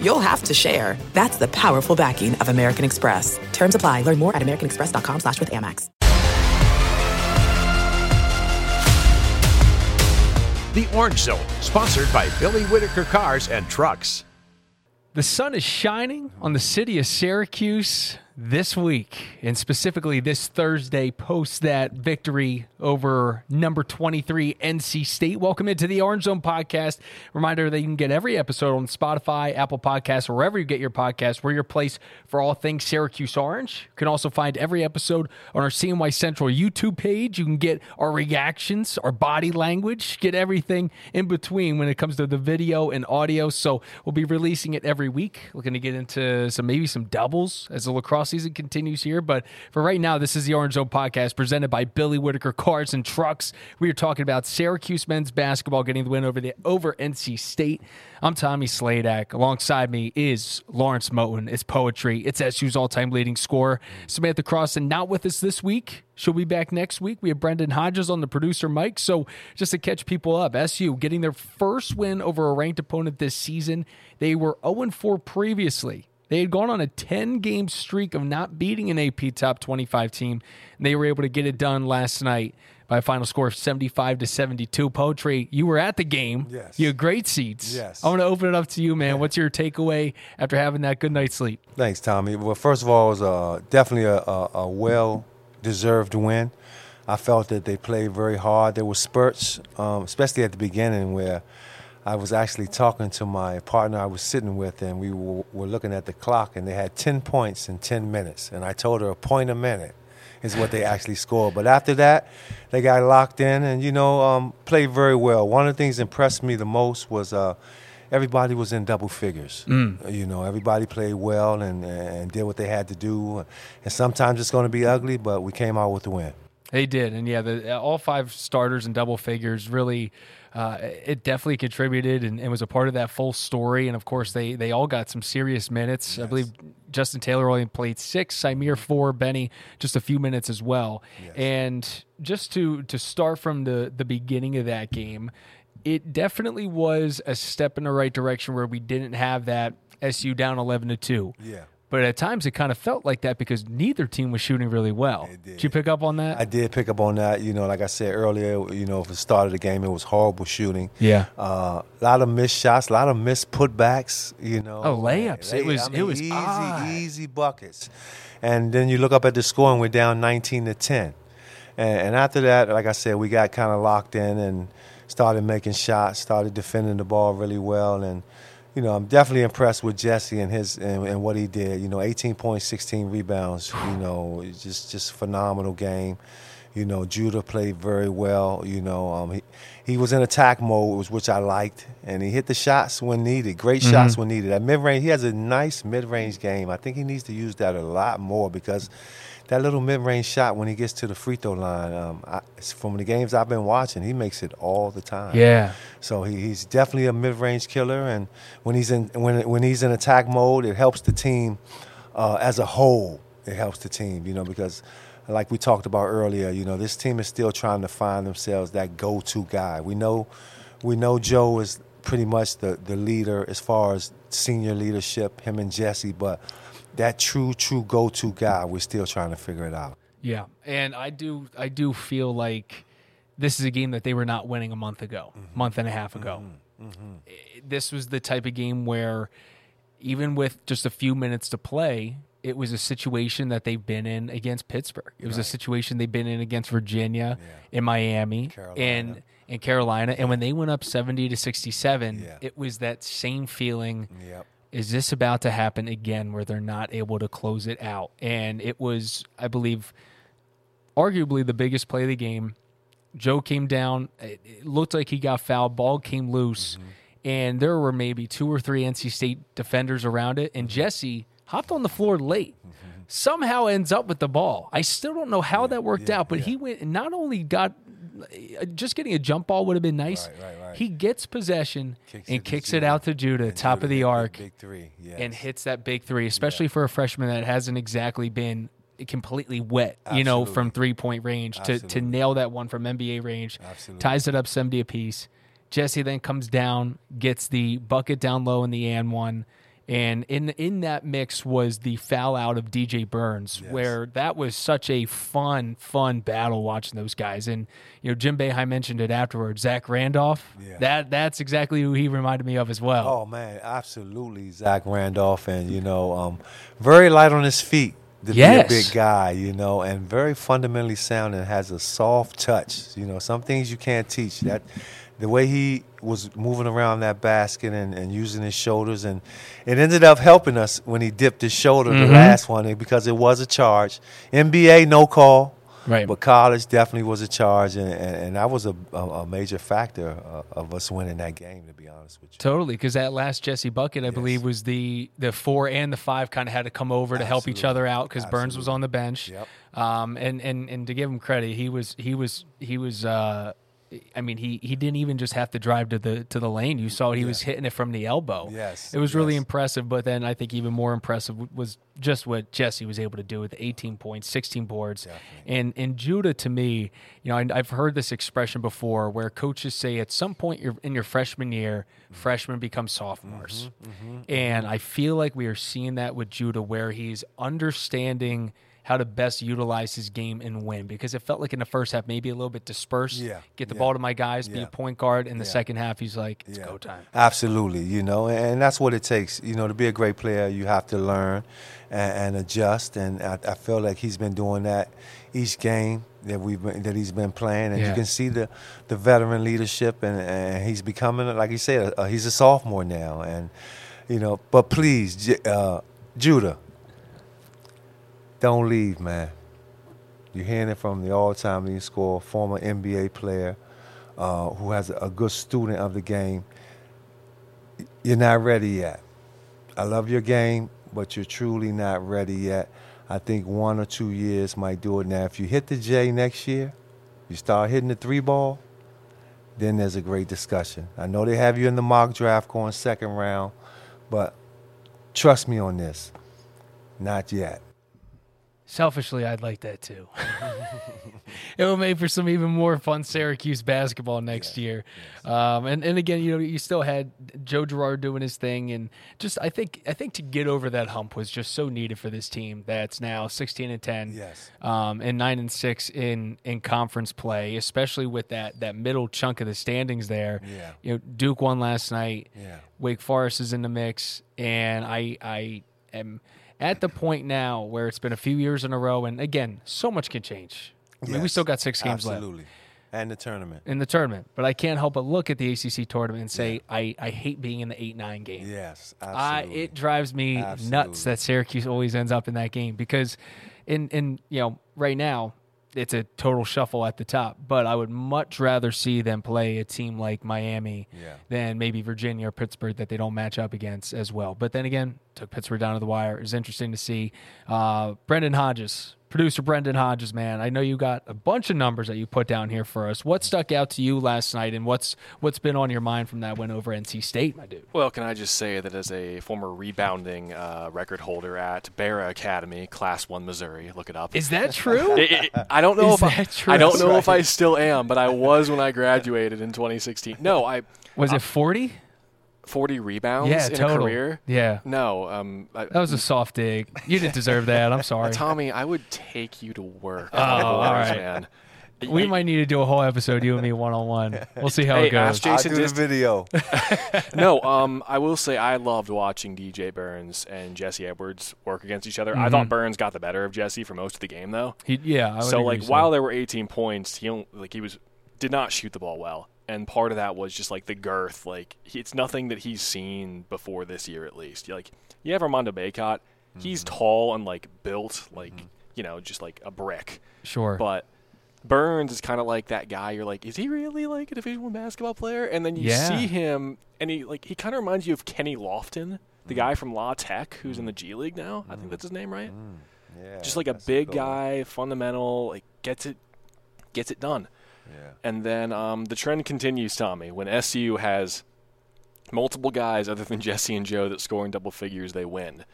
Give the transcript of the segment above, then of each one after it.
you'll have to share. That's the powerful backing of American Express. Terms apply. Learn more at americanexpress.com slash with Amex. The Orange Zone, sponsored by Billy Whittaker Cars and Trucks. The sun is shining on the city of Syracuse this week, and specifically this Thursday, post that victory over number 23 NC State. Welcome into the Orange Zone podcast. Reminder that you can get every episode on Spotify, Apple Podcasts, wherever you get your podcast. We're your place for all things Syracuse Orange. You can also find every episode on our CNY Central YouTube page. You can get our reactions, our body language, get everything in between when it comes to the video and audio. So we'll be releasing it every week. Looking to get into some maybe some doubles as the lacrosse season continues here. But for right now, this is the Orange Zone podcast presented by Billy Whittaker Cars and Trucks. We are talking about Syracuse men's basketball getting the win over the over NC State. I'm Tommy Sladek. Alongside me is Lawrence Moten. It's poetry. It's SU's all-time leading scorer. Samantha Cross, and not with us this week. She'll be back next week. We have Brendon Hodges on the producer mic. So just to catch people up, SU getting their first win over a ranked opponent this season. They were 0-4 previously. They had gone on a 10 game streak of not beating an AP top 25 team, and they were able to get it done last night by a final score of 75 to 72. Poetry, you were at the game. Yes. You had great seats. Yes. I want to open it up to you, man. What's your takeaway after having that good night's sleep? Thanks, Tommy. Well, first of all, it was uh, definitely a, a, a well deserved win. I felt that they played very hard. There were spurts, um, especially at the beginning, where I was actually talking to my partner I was sitting with, and we were, were looking at the clock, and they had 10 points in 10 minutes. And I told her a point a minute is what they actually scored. But after that, they got locked in and, you know, um, played very well. One of the things impressed me the most was uh, everybody was in double figures. Mm. You know, everybody played well and, and did what they had to do. And sometimes it's going to be ugly, but we came out with the win. They did, and yeah, the, all five starters in double figures really. Uh, it definitely contributed and, and, was a part of that full story. And of course, they they all got some serious minutes. Yes. I believe Justin Taylor only played six, Symir four, Benny just a few minutes as well. Yes. And just to to start from the the beginning of that game, it definitely was a step in the right direction where we didn't have that SU down eleven to two. Yeah. But at times it kind of felt like that because neither team was shooting really well. Did. did. you pick up on that? I did pick up on that. You know, like I said earlier, you know, for the start of the game, it was horrible shooting. Yeah. A uh, lot of missed shots, a lot of missed putbacks, you know. Oh, layups. Lay, it was I mean, it was easy, odd. easy buckets. And then you look up at the score and we're down 19 to 10. And, and after that, like I said, we got kind of locked in and started making shots, started defending the ball really well and – you know, I'm definitely impressed with Jesse and his and, and, what he did. You know, 18 points, 16 rebounds. You know, just just phenomenal game. You know, Judah played very well. You know, um, he he was in attack mode, which I liked, and he hit the shots when needed. Great mm-hmm. shots when needed. At mid range, he has a nice mid range game. I think he needs to use that a lot more because that little mid-range shot when he gets to the free throw line, um, I, from the games I've been watching, he makes it all the time. Yeah. So he, he's definitely a mid-range killer, and when he's in when when he's in attack mode, it helps the team uh, as a whole. It helps the team, you know, because like we talked about earlier, you know, this team is still trying to find themselves that go-to guy. We know, we know Joe is pretty much the the leader as far as senior leadership, him and Jesse, but that true, true go to guy, we're still trying to figure it out. Yeah. And I do I do feel like this is a game that they were not winning a month ago, mm-hmm. month and a half ago. Mm-hmm. Mm-hmm. This was the type of game where even with just a few minutes to play, it was a situation that they've been in against Pittsburgh. It was right. a situation they've been in against Virginia, yeah. in Miami, Carolina. and in Carolina. And when they went up 70 to 67, yeah. it was that same feeling. Yep is this about to happen again where they're not able to close it out? And it was, I believe, arguably the biggest play of the game. Joe came down. It looked like he got fouled. Ball came loose. Mm-hmm. And there were maybe two or three NC State defenders around it. And. Jesse hopped on the floor late. Mm-hmm. somehow ends up with the ball. I still don't know how that worked yeah, out, but yeah. he went and not only got uh, just getting a jump ball would have been nice. Right, right, right. He gets possession Kicks and it kicks it out to Judah, And top Judah of the arc, Big three. Yes. and hits that big three, especially for a freshman that hasn't exactly been completely wet, you know, from three point range to, to nail that one from NBA range. Absolutely. Ties it up 70 apiece. Jesse then comes down, gets the bucket down low in the and one. And in in that mix was the foul out of DJ Burns, where that was such a fun, fun battle watching those guys. And you know, Jim Boeheim mentioned it afterwards. Zach Randolph, Yeah. that that's exactly who he reminded me of as well. Oh man, absolutely, Zach Randolph, and you know, um, very light on his feet to Yes. be a big guy, you know, and very fundamentally sound and has a soft touch. You know, some things you can't teach. That the way he was moving around that basket and, and using his shoulders, and it ended up helping us when he dipped his shoulder Mm-hmm. the last one because it was a charge. NBA no call. Right. But college definitely was a charge, and, and, and that was a, a, major factor uh, of us winning that game, to be honest with you. Totally, because that last Jesse bucket, I believe, was the the four and the five kind of had to come over to help each other out because Burns was on the bench. Yep. Um, and and and to give him credit, he was he was he was. Uh, I mean, he he didn't even just have to drive to the to the lane. You saw he was hitting it from the elbow. Yes, it was really yes. impressive. But then I think even more impressive was just what Jesse was able to do with 18 points, 16 boards, and and Judah to me, you know, I, I've heard this expression before where coaches say at some point you're in your freshman year, mm-hmm. freshmen become sophomores, mm-hmm, mm-hmm. and I feel like we are seeing that with Judah, where he's understanding how to best utilize his game and win because it felt like in the first half maybe a little bit dispersed. Yeah, Get the yeah, ball to my guys, yeah, be a point guard. In the second half, he's like, it's Yeah. go time. Absolutely, you know, and that's what it takes. You know, to be a great player, you have to learn and, and adjust. And I, I feel like he's been doing that each game that we've been, that he's been playing, and you can see the the veteran leadership, and, and he's becoming, like you said, uh, he's a sophomore now, and you know. But please, J- uh, Judah, don't leave, man. You're hearing it from the all-time leading scorer, former NBA player, uh, who has a good student of the game. You're not ready yet. I love your game, but you're truly not ready yet. I think one or two years might do it. Now, if you hit the J next year, you start hitting the three ball, then there's a great discussion. I know they have you in the mock draft going second round, but trust me on this, not yet. Selfishly, I'd like that too. it will make for some even more fun Syracuse basketball next year. Um, and and again, you know, you still had Joe Girard doing his thing, and just I think I think to get over that hump was just so needed for this team. That's now sixteen and ten, Yes. um, and nine and six in in conference play, especially with that that middle chunk of the standings there. Yeah. You know, Duke won last night. Yeah. Wake Forest is in the mix, and I I am at the point now where it's been a few years in a row, and again, so much can change. I mean, we still got six games left Absolutely. And the tournament. in the tournament, but I can't help but look at the ACC tournament and say I, I hate being in the eight nine game. Yes, I, it drives me Absolutely. nuts that Syracuse always ends up in that game because, in in you know right now it's a total shuffle at the top. But I would much rather see them play a team like Miami Yeah. than maybe Virginia or Pittsburgh that they don't match up against as well. But then again, took Pittsburgh down to the wire. It's interesting to see. Uh, Brendon Hodges, producer Brendon Hodges, man. I know you got a bunch of numbers that you put down here for us. What stuck out to you last night, and what's what's been on your mind from that win over NC State, my dude? Well, can I just say that as a former rebounding uh, record holder at Barra Academy, Class One, Missouri, look it up. Is that true? It- it- I don't know Is if I, true? I don't know if I still am, but I was when I graduated in 2016. No, I Was it 40? 40 rebounds Yeah, in total. a career. Yeah. No, um, I, That was a soft dig. You didn't deserve that. I'm sorry. Tommy, I would take you to work. Oh, on the all Warriors, right. man. We You- might need to do a whole episode, you and me, one on one. We'll see how Hey, it goes. ask I'll Jason do the video. no, um, I will say I loved watching DJ Burns and Jesse Edwards work against each other. I thought Burns got the better of Jesse for most of the game, though. He, yeah, I would so agree like while there were 18 points, he don't, like he was did not shoot the ball well, and part of that was just like the girth. Like it's nothing that he's seen before this year, at least. Like you have Armando Bacot, he's mm-hmm. tall and like built mm-hmm. like you know just like a brick, sure. but. Burns is kind of like that guy. You're like, is he really like a Division One basketball player? And then you Yeah. see him, and he like he kind of reminds you of Kenny Lofton, the mm. guy from La Tech, who's in mm. the G League now. I think mm. that's his name, right? Yeah, just like a big one. guy, fundamental, like gets it gets it done. Yeah. And then um, the trend continues, Tommy. When SU has multiple guys other than Jesse and Joe that score in double figures, they win.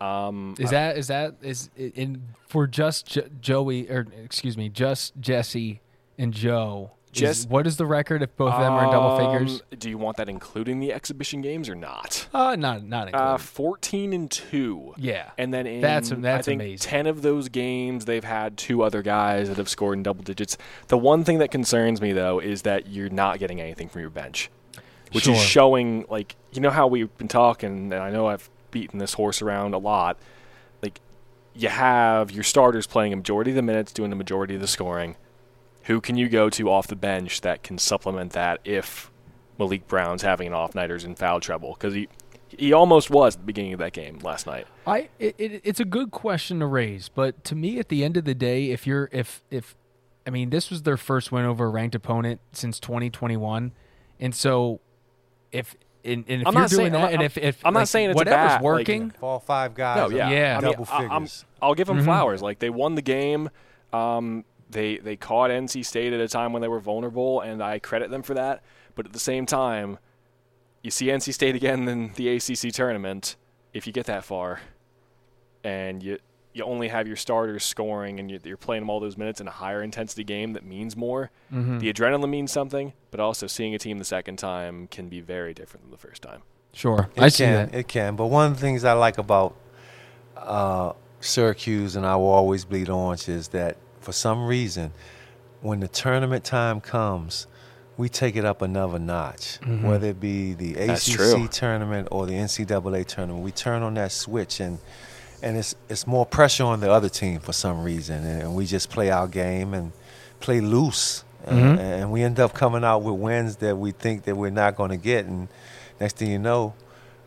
Um, Is that is that is in for just J- Joey or excuse me, just Jesse and Joe? Is- what is the record if both of them are in double figures? um, Do you want that including the exhibition games or not? Uh not not included. Uh, Fourteen and two. yeah, And then in That's- that's I think amazing. ten of those games they've had two other guys that have scored in double digits. The one thing that concerns me though is that you're not getting anything from your bench, which Sure. is showing like you know how we've been talking, and I know I've beaten this horse around a lot. Like you have your starters playing a majority of the minutes, doing the majority of the scoring. Who can you go to off the bench that can supplement that if Maliq Brown's having an off night or is in foul trouble? Because he he almost was at the beginning of that game last night. I it, it, it's a good question to raise, but to me, at the end of the day, if you're if if I mean, this was their first win over a ranked opponent since 2021, and so if and, and if I'm you're not doing saying- that, I'm- and if if I'm not saying it's whatever's bad, working, For all five guys. No, yeah, Yeah. I mean, double I, I'm, figures. I'll give Mm-hmm. them flowers. Like they won the game. Um, they they caught NC State at a time when they were vulnerable, and I credit them for that. But at the same time, you see NC State again in the ACC tournament. If you get that far, and you you only have your starters scoring, and you, you're playing them all those minutes in a higher intensity game that means more. Mm-hmm. The adrenaline means something, but also seeing a team the second time can be very different than the first time. sure, It I see can, that. It can. But one of the things I like about uh, Syracuse, and I will always bleed orange, is that for some reason, when the tournament time comes, we take it up another notch. Mm-hmm. Whether it be the ACC tournament or the NCAA tournament, we turn on that switch and. And it's it's more pressure on the other team for some reason, and we just play our game and play loose, and, mm-hmm. and we end up coming out with wins that we think that we're not going to get, and next thing you know,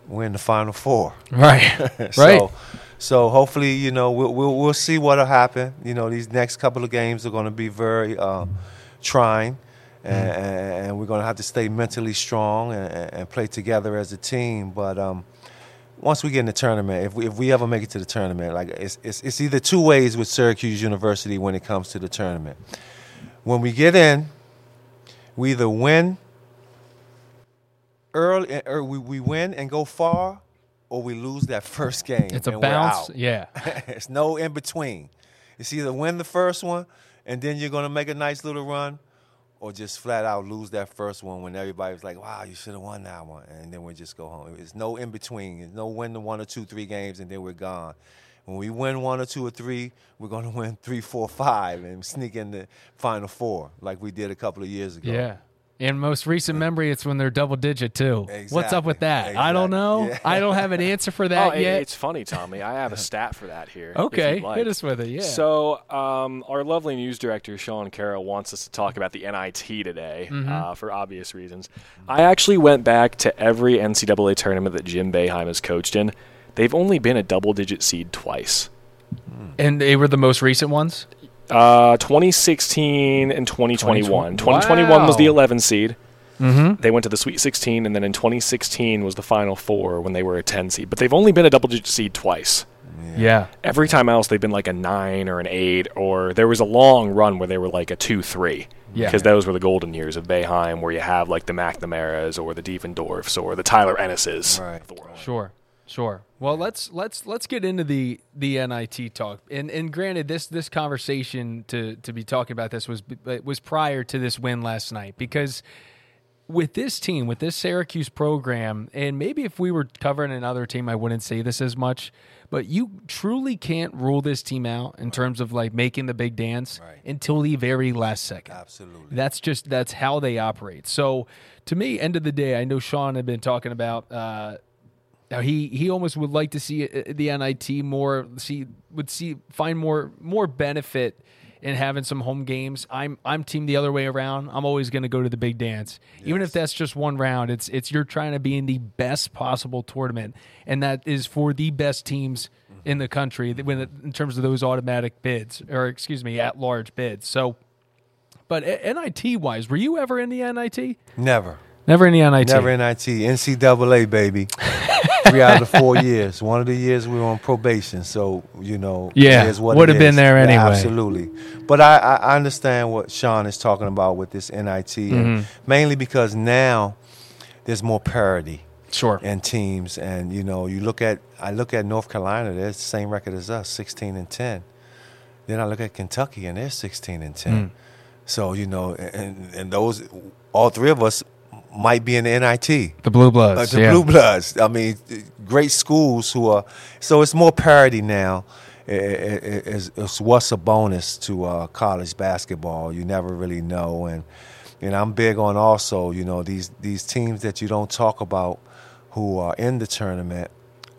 we're in the final four. Right, right. So, hopefully, you know, we'll we'll, we'll see what'll happen. You know, these next couple of games are going to be very uh, trying, and, and we're going to have to stay mentally strong and, and play together as a team. But um, once we get in the tournament, if we if we ever make it to the tournament, like it's it's, it's either two ways with Syracuse University when it comes to the tournament. When we get in, we either win early, or we, we win and go far, or we lose that first game. It's a bounce. out. Yeah, it's no in between. It's either win the first one and then you're gonna make a nice little run, or just flat out lose that first one when everybody's like, "Wow, you should have won that one," and then we just go home. It's no in between. There's no win the one or two, three games and then we're gone. When we win one or two or three, we're gonna win three, four, five, and sneak in the final four like we did a couple of years ago. yeah. In most recent memory, it's when they're double digit too. What's up with Exactly. that? I don't know. Yeah. I don't have an answer for that oh, yet. it's funny, Tommy. I have a stat for that here. okay, like. hit us with it. Yeah. So, um, our lovely news director, Sean Carroll, wants us to talk about the NIT today Mm-hmm. uh, for obvious reasons. I actually went back to every NCAA tournament that Jim Boeheim has coached in. They've only been a double digit seed twice. and they were the most recent ones. Uh, 2016 and 2021. 2020 2021 was the 11 seed. Mm-hmm. They went to the Sweet 16, and then in 2016 was the Final Four when they were a 10 seed. But they've only been a double digit seed twice. Yeah. Every time else, they've been like a nine or an eight, or there was a long run where they were like a two, three. Yeah. Because those were the golden years of Boeheim, where you have like the McNamaras or the Diefendorfs or the Tyler Ennises Right. of the world. Sure. Sure. Well, let's let's let's get into the the NIT talk. And and granted, this this conversation to to be talking about this was was prior to this win last night because with this team, with this Syracuse program, and maybe if we were covering another team, I wouldn't say this as much. But you truly can't rule this team out in terms of like making the big dance Right. until the very last second. Absolutely. That's just that's how they operate. So to me, end of the day, I know Sean had been talking about uh, how he he almost would like to see uh, the NIT more see would see find more more benefit in having some home games. I'm I'm team the other way around. I'm always going to go to the big dance, even if that's just one round. It's it's you're trying to be in the best possible tournament, and that is for the best teams in the country when in terms of those automatic bids or excuse me at large bids. So. But uh, NIT wise, were you ever in the NIT? Never. Never in the NIT. Never NIT. NCAA, baby. three out of the four years. One of the years we were on probation, so you know, Yeah, it is what would have been there Yeah, anyway. absolutely. But I, I understand what Sean is talking about with this NIT, Mm-hmm. and mainly because now there's more parity Sure. in teams, and you know, you look at I look at North Carolina, they're the same record as us, 16 and 10. Then I look at Kentucky, and they're 16 and 10. Mm. So you know, and and those all three of us might be in the NIT. The Blue Uh, Bloods. the yeah. Blue Bloods. I mean, great schools who are. So it's more parity now. I- I- I- Is is what's a bonus to uh, college basketball? You never really know, and and I'm big on also. You know these these teams that you don't talk about who are in the tournament,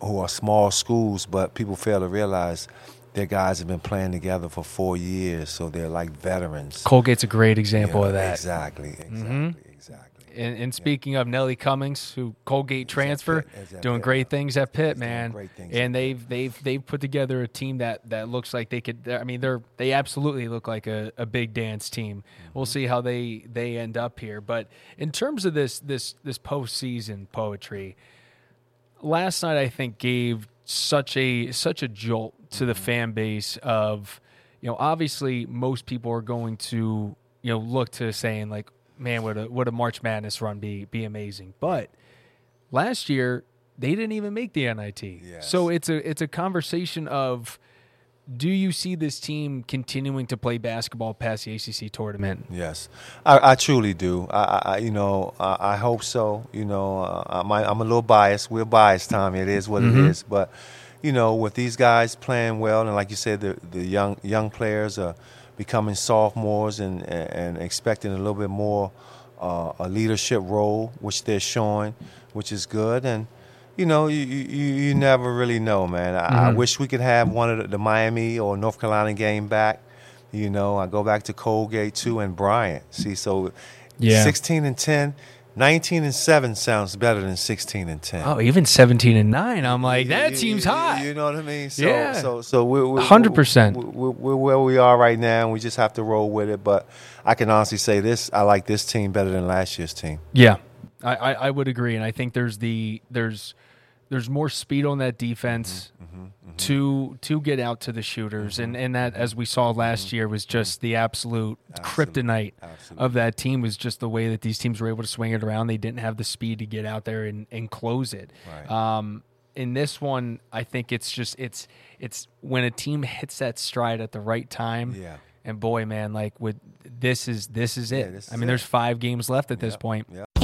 who are small schools, but people fail to realize their guys have been playing together for four years, so they're like veterans. Colgate's a great example You know, of that. Exactly. Exactly. Mhm. And, and speaking of Nelly Cummings, who Colgate transfer, doing Pitt. great things at Pitt, He's man. great things And they've they've they've put together a team that that looks like they could. I mean, they're they absolutely look like a, a big dance team. We'll Mm-hmm. see how they they end up here. But in terms of this this this postseason poetry, last night I think gave such a such a jolt to the fan base of you know obviously most people are going to you know look to saying like man would a would a March Madness run be be amazing but last year they didn't even make the NIT Yes. so it's a it's a conversation of do you see this team continuing to play basketball past the ACC tournament Yes, I, I truly do. I, I- you know, I, I hope so. You know, uh, I'm, I'm a little biased. We're biased, Tommy. It is what it is. But you know, with these guys playing well, and like you said, the the young young players are becoming sophomores and and, and expecting a little bit more uh, a leadership role, which they're showing, which is good. And you know, you, you, you never really know, man. I, I wish we could have one of the, the Miami or North Carolina game back. You know, I go back to Colgate too and Bryant. See, so Yeah. 16 and 10, 19 and 7 sounds better than 16 and 10. oh even 17 and 9 I'm like that You- seems hot You know what I mean? So, Yeah. So, so we're, we're 100%. We're, we're, we're where we are right now, and we just have to roll with it. But I can honestly say this: I like this team better than last year's team. Yeah, I, I, I would agree, and I think there's the there's there's more speed on that defense Mm-hmm, to to get out to the shooters, and and that as we saw last year was just the absolute kryptonite Mm-hmm. Absolutely. of that team was just the way that these teams were able to swing it around. They didn't have the speed to get out there and, and close it. Right. Um, in this one, I think it's just it's it's when a team hits that stride at the right time. Yeah. And boy, man, like with this is this is it. this I mean, it. there's five games left at this point.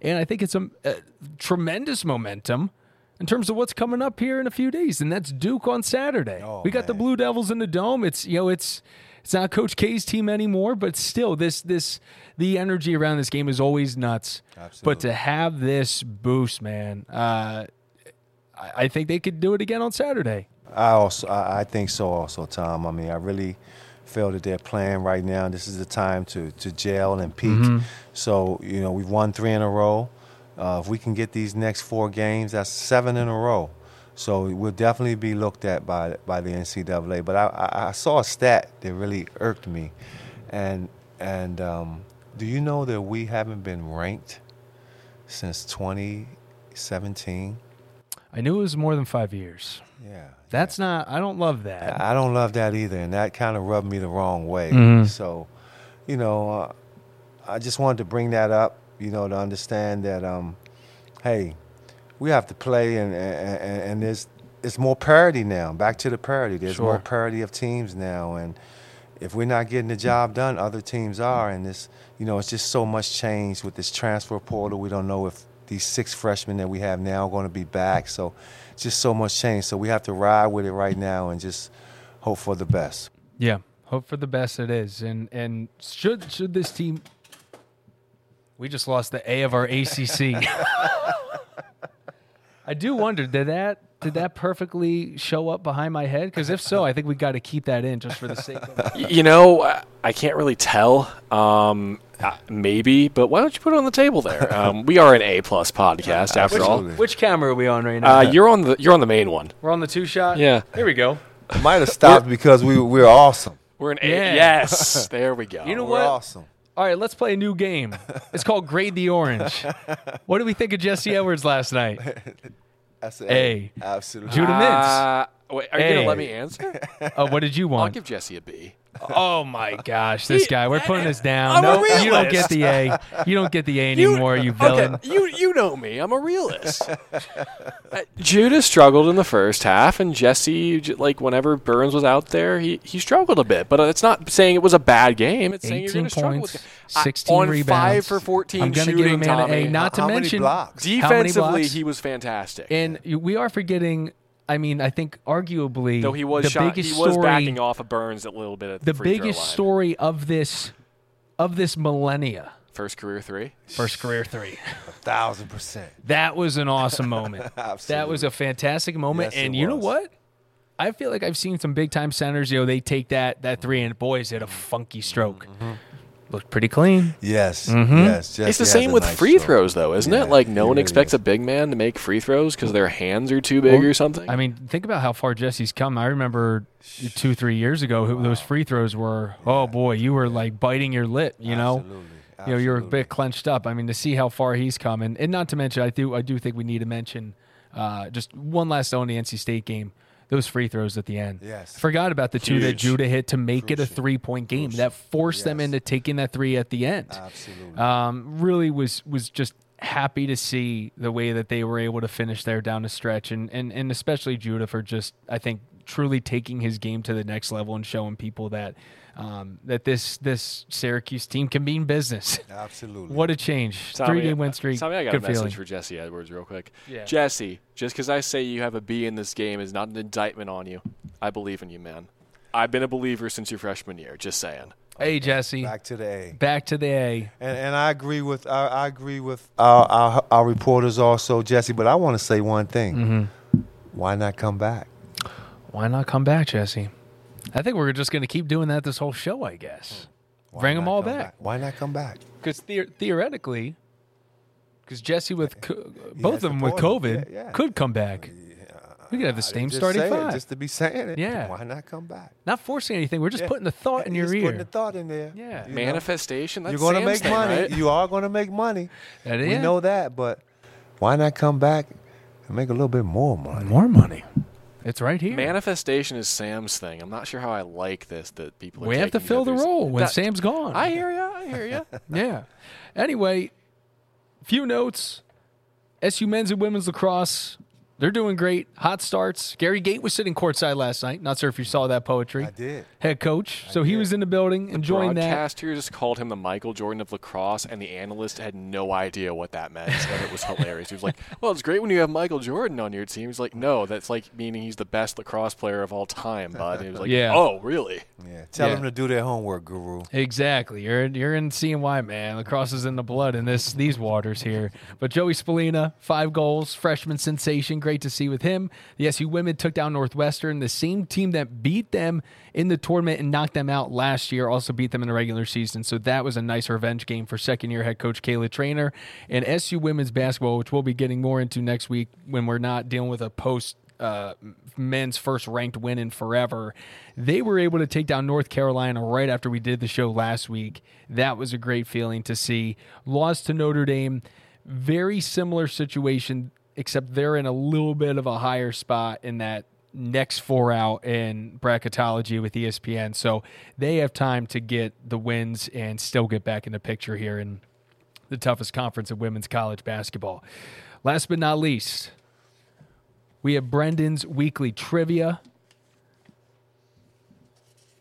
And I think it's a, a tremendous momentum in terms of what's coming up here in a few days, and that's Duke on Saturday. Oh, we got the. Blue Devils in the dome. It's you know it's it's not Coach K's team anymore, but still this this the energy around this game is always nuts. But to have this boost, man, uh, I, I think they could do it again on Saturday. I also I think so also, Tom. I mean, I really feel that they're playing right now. This is the time to to gel and peak. So you know, we've won three in a row. Uh, if we can get these next four games, that's seven in a row. So we'll definitely be looked at by by the NCAA. But I, I, I saw a stat that really irked me, and and um, do you know that we haven't been ranked since 2017? I knew it was more than five years. Yeah, That's not. I don't love that. I don't love that either, and that kind of rubbed me the wrong way. Mhm. So, you know, uh, I just wanted to bring that up, you know, to understand that, um, hey, we have to play, and and, and, and there's it's more parity now. Back to the parity. There's Sure. more parity of teams now, and if we're not getting the job done, other teams are, and this, you know, it's just so much change with this transfer portal. We don't know if these six freshmen that we have now are going to be back. So, it's just so much change. So we have to ride with it right now and just hope for the best. Yeah, hope for the best. It is, and and should should this team. We just lost the A of our ACC. I do wonder did that did that perfectly show up behind my head? Because if so, I think we got to keep that in just for the sake of. Y- you know, I- I can't really tell. Um, uh, maybe, but why don't you put it on the table there? Um, we are an A plus podcast after all. Which camera are we on right now? Uh, you're on the you're on the main one. We're on the two shot. Yeah. Here we go. Might have stopped because we we're awesome. We're an A. Yeah. Yes, there we go. You know We're what? awesome. All right, let's play a new game. It's called Grade the Orange. What did we think of Jesse Edwards last night? That's an A. Absolutely. Judah Mintz. Uh, wait, are you gonna let me answer? Oh, what did you want? I'll want? give Jesse a B. Oh my gosh, this guy. We're putting this down. I'm a no, you don't get the A. You don't get the A anymore, you, villain. Okay, you you know me. I'm a realist. Uh, Judah struggled in the first half, and Jesse, like whenever Burns was out there, he, he struggled a bit. But uh, it's not saying it was a bad game. It's saying you're 18 going to struggle. points, with I- 16 on rebounds. five for 14 I'm gonna shooting. give him an Tommy. A. Not to How many mention blocks? How many defensively, blocks? he was fantastic. And you- we are forgetting. I mean, I think arguably Though he was the shot, biggest he was story, backing off of Burns a little bit at the, the free throw biggest line. story of this of this millennia. First career three. First career three. a thousand percent. That was an awesome moment. That was a fantastic moment. Yes, and you know what? I feel like I've seen some big time centers. You know, they take that that three and boys hit a funky stroke. Mm-hmm. Looked pretty clean. Yes. Mhm. Yes. Jesse it's the has same a with nice free stroke. throws, though, isn't Yeah, it? Like no he one really expects is. a big man to make free throws because their hands are too big Well, or something. I mean, think about how far Jesse's come. I remember two, three years ago, who those free throws were. Oh boy, you were like biting your lip. You know, Absolutely. you know, you're a Absolutely. bit clenched up. I mean, to see how far he's come, and, and not to mention, I do, I do think we need to mention uh, just one last note on the NC State game. Those free throws at the end. Yes. Forgot about the two that Judah hit to make it a three point game. That forced them into taking that three at the end. Absolutely. Um, really was was just happy to see the way that they were able to finish there down the stretch, and and and especially Judah for just I think truly taking his game to the next level and showing people that um, that this this Syracuse team can be in business. Absolutely. what a change! Three game win streak. Tommy, I got Good a message feeling. for Jesse Edwards real quick. Yeah. Jesse, just because I say you have a B in this game is not an indictment on you. I believe in you, man. I've been a believer since your freshman year. Just saying. Hey Jesse, Back to the A. back to the A. And, and I agree with I, I agree with our, our our reporters also, Jesse. But I want to say one thing. Mm-hmm. Why not come back? Why not come back, Jesse? I think we're just going to keep doing that this whole show. I guess. Hmm. Why Bring 'em not all come back. Why not come back? Because theoretically, because Jesse with co- both of them with. COVID Yeah, yeah. could come back. We could have the same starting say it, five. just to be saying it. Yeah. Why not come back? Not forcing anything. We're just Yeah. putting the thought in your Just ear. Putting the thought in there. Yeah. you know? Manifestation. That's You're going to make thing, money. right? You are going to make money. That We is- know that, but why not come back and make a little bit more money? More money. It's right here. Manifestation is Sam's thing. I'm not sure how I like this that people. Are we have to fill the role when That- Sam's gone. I hear you. I hear you. yeah. Anyway, few notes. SU men's and women's lacrosse. They're doing great. Hot starts. Gary Gait was sitting courtside last night. Not sure if you saw that poetry. I did. Head coach. So he was in the building enjoying that. Broadcasters called him the Michael Jordan of lacrosse, and the analyst had no idea what that meant, and it was hilarious. He was like, "Well, it's great when you have Michael Jordan on your team." He's like, "No, that's like meaning he's the best lacrosse player of all time, bud." And he was like, Yeah. "Oh, really?" Yeah. Tell Yeah. them to do their homework, Guru. Exactly. You're you're in CNY, man. Lacrosse is in the blood in this these waters here. But Joey Spallina, five goals, freshman sensation. Great to see with him. The SU women took down Northwestern, the same team that beat them in the tournament and knocked them out last year, also beat them in the regular season. So that was a nice revenge game for second year head coach Kayla Treanor. And SU women's basketball, which we'll be getting more into next week when we're not dealing with a post uh, men's first ranked win in forever. They were able to take down North Carolina right after we did the show last week. That was a great feeling to see. Lost to Notre Dame. Very similar situation, except they're in a little bit of a higher spot in that next four out in bracketology with ESPN. So they have time to get the wins and still get back in the picture here in the toughest conference of women's college basketball. Last but not least, we have Brendon's weekly trivia.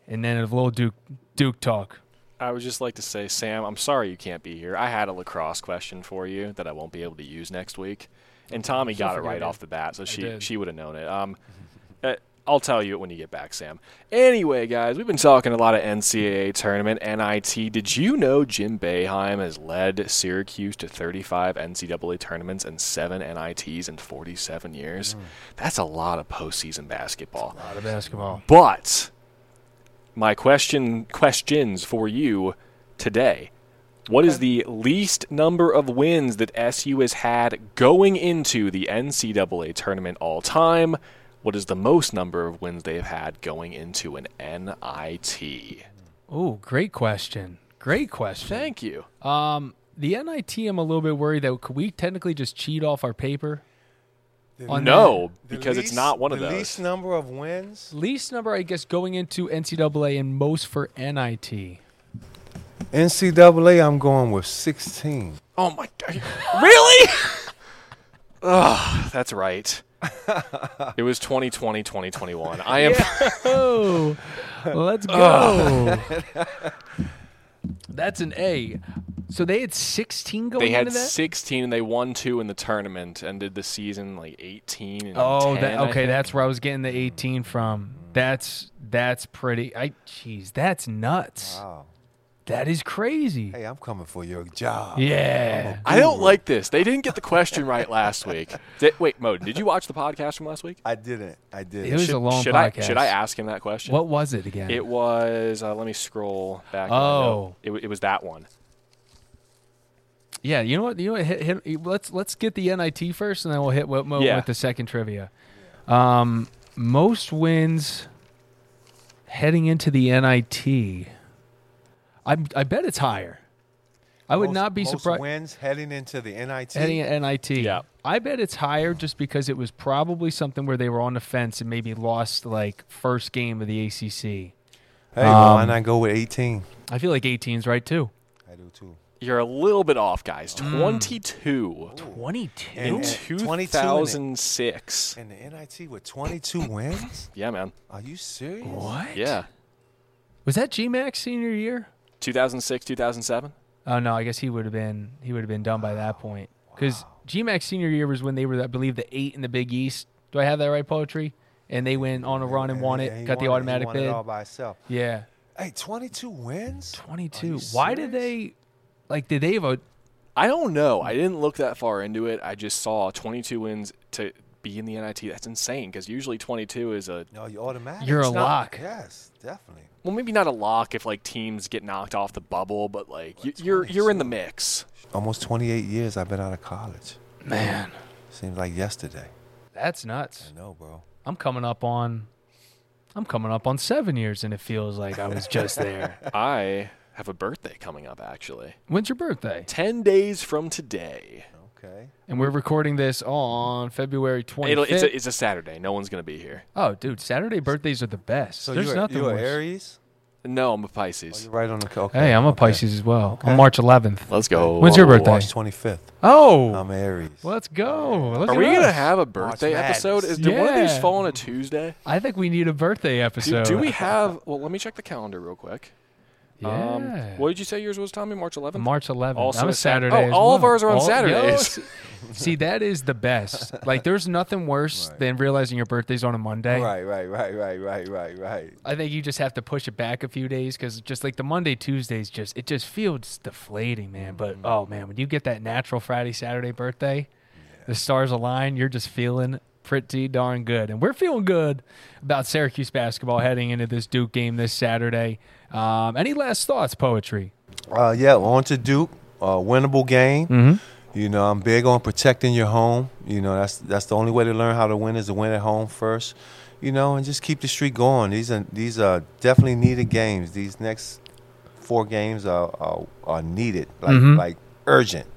And then a little Duke Duke talk. I would just like to say, Sam, I'm sorry you can't be here. I had a lacrosse question for you that I won't be able to use next week, and Tommy got it right it. off the bat, so she did. she would have known it. Um, uh, I'll tell you it when you get back, Sam. Anyway, guys, we've been talking a lot of NCAA tournament, NIT. Did you know Jim Boeheim has led Syracuse to 35 NCAA tournaments and seven NITs in 47 years? That's a lot of postseason basketball. A lot of basketball. But my question questions for you today. What is the least number of wins that SU has had going into the NCAA tournament all time? What is the most number of wins they have had going into an NIT? Oh, great question. Great question. Thank you. Um, the NIT, I'm a little bit worried that could we technically just cheat off our paper? On No, The because it's least- not one of the those. least number of wins. Least number, I guess, going into NCAA and most for NIT. NCAA, I'm going with 16. Oh my god. Really? Ugh, that's right. It was 2020, 2021. I am Oh, let's go. That's an A. So they had 16 going They had into that? 16 and they won two in the tournament, ended the season like 18 and Oh, 10, that, okay. That's where I was getting the 18 from. That's that's pretty. I jeez, that's nuts. Wow. That is crazy. Hey, I'm coming for your job. Yeah. I don't like this. They didn't get the question right last week. Did, wait, Mo, did you watch the podcast from last week? I didn't. I didn't. It was should, a long should podcast. I should I ask him that question? What was it again? It was. Uh, let me scroll back. Oh. it, it was that one. yeah. You know what? You know what? Hit, hit, let's let's get the NIT first, and then we'll hit what Mo Yeah. with the second trivia. Um, most wins heading into the NIT. I I bet it's higher. I would Most- not be most surprised. wins heading into the NIT. Heading at NIT. Yeah. I bet it's higher just because it was probably something where they were on the fence and maybe lost like first game of the ACC. hey, well, why Um, not go with 18? I feel like 18's right too. I do too. You're a little bit off, guys. Mm. 22 22. in 2006. And the NIT with 22 wins? Yeah, man. Are you serious? What? Yeah. Was that G-Mac's senior year? 2006, 2007. Oh no, I guess he would have been he would have been done by that point. Because G-Mac's senior year was when they were, I believe, the eight in the Big East. Do I have that right, poetry? And they went on a run and won he- it, he got the won it- automatic he won bid. It all by itself. Yeah, Hey, 22 wins? twenty Are two. Why did they? Like, did they have a? I don't know. I didn't look that far into it. I just saw 22 wins to be in the NIT. That's insane because usually 22 is a No, you automatic. You're a not- lock. Yes, definitely. well, maybe not a lock if like teams get knocked off the bubble, but like you, you're you're in the mix. Almost 28 years I've been out of college. Man, Seems like yesterday. that's nuts. I know, bro. I'm coming up on, I'm coming up on seven years, and it feels like I was just there. I have a birthday coming up actually. When's your birthday? 10 days from today. Okay. And we're recording this on February 25th. It'll, it's, a, it's a Saturday. No one's going to be here. oh, dude, Saturday birthdays are the best. So There's you're, nothing you're worse. Aries? No, I'm a Oh, Pisces. you're right on the okay. Hey, I'm a okay. Pisces as well. Okay. On March 11th. Let's go. When's your birthday? March 25th. Oh, I'm Aries. let's go. Look Are at we going to have a birthday Madness. episode? Is, did one of these fall on a Tuesday? I think we need a birthday Do, episode. do we have? Well, let me check the calendar real quick. Yeah. Um, what did you say yours was, Tommy? March 11th. March 11th. Also I'm a a Saturday. Oh, as all of ours are on All- Saturdays. Yes. See, that is the best. Like, there's nothing worse Right. than realizing your birthday's on a Monday. Right, right, right, right, right, right, right. I think you just have to push it back a few days because just like the Monday Tuesdays, just it just feels deflating, man. But Mm-hmm. oh man, when you get that natural Friday Saturday birthday, the stars align. You're just feeling pretty darn good, and we're feeling good about Syracuse basketball heading into this Duke game this Saturday. Um, any last thoughts, poetry? Uh, yeah, on to Duke. Uh, winnable game. Mhm. You know, I'm big on protecting your home. You know, that's that's the only way to learn how to win is to win at home first. You know, and just keep the streak going. These are these are definitely needed games. These next four games are are, are needed, like Mhm. like urgent.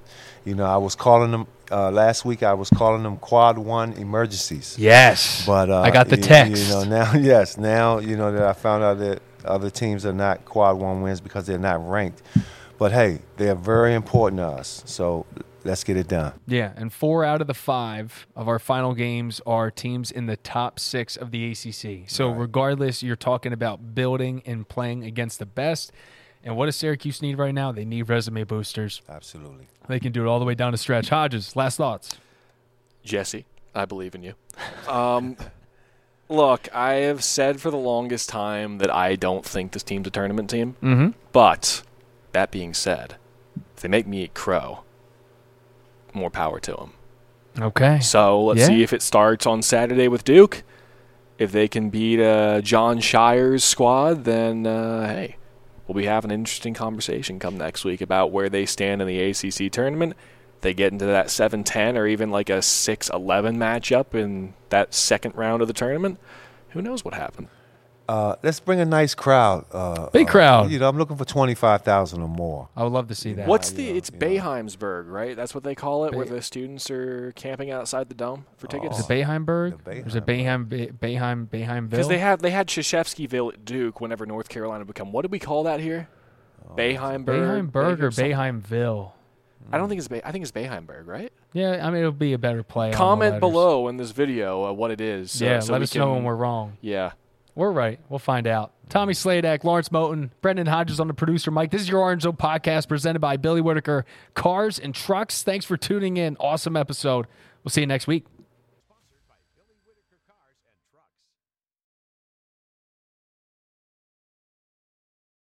You know, I was calling them uh, last week. I was calling them quad one emergencies. Yes, But uh, I got the you- text. You know now, yes, now you know that I found out that other teams are not quad one wins because they're not ranked. But hey, they are very important to us. So let's get it done. Yeah, and four out of the five of our final games are teams in the top six of the ACC. So, Right. regardless, you're talking about building and playing against the best. And what does Syracuse need right now? They need resume boosters. Absolutely. They can do it all the way down to stretch. Hodges, last thoughts. Jesse, I believe in you. Um, Look, I have said for the longest time that I don't think this team's a tournament team. Mhm. But that being said, if they make me eat crow, more power to them. Okay. So let's Yeah. see if it starts on Saturday with Duke. If they can beat uh, Jon Scheyer's squad, then uh, hey, we'll be having an interesting conversation come next week about where they stand in the ACC tournament. If they get into that 7-10 or even like a 6-11 matchup in that second round of the tournament. Who knows what happened? Uh, let's bring a nice crowd. Uh, Big uh, crowd. You know, I'm looking for twenty five thousand or more. I would love to see that. What's the? It's Boeheimsburg, right? That's what they call it, where the students are camping outside the dome for tickets. Is it Boeheimburg? Or is it Boeheim, Bay- Boeheim, Boeheimville? Because they had they had Krzyzewskiville at Duke whenever North Carolina become. What did we call that here? Boeheimburg. Boeheimburg or something? Boeheimville? I don't think it's Bay- I think it's Boeheimberg, right? Yeah, I mean it'll be a better play. Comment below in this video uh, what it is. so- yeah, so let us know when we're wrong. Yeah. We're right. We'll find out. Tommy Sladek, Lawrence Moten, Brendon Hodges on the producer Mike. This is your Orange Zone podcast presented by Billy Whittaker Cars and Trucks. Thanks for tuning in. Awesome episode. We'll see you next week.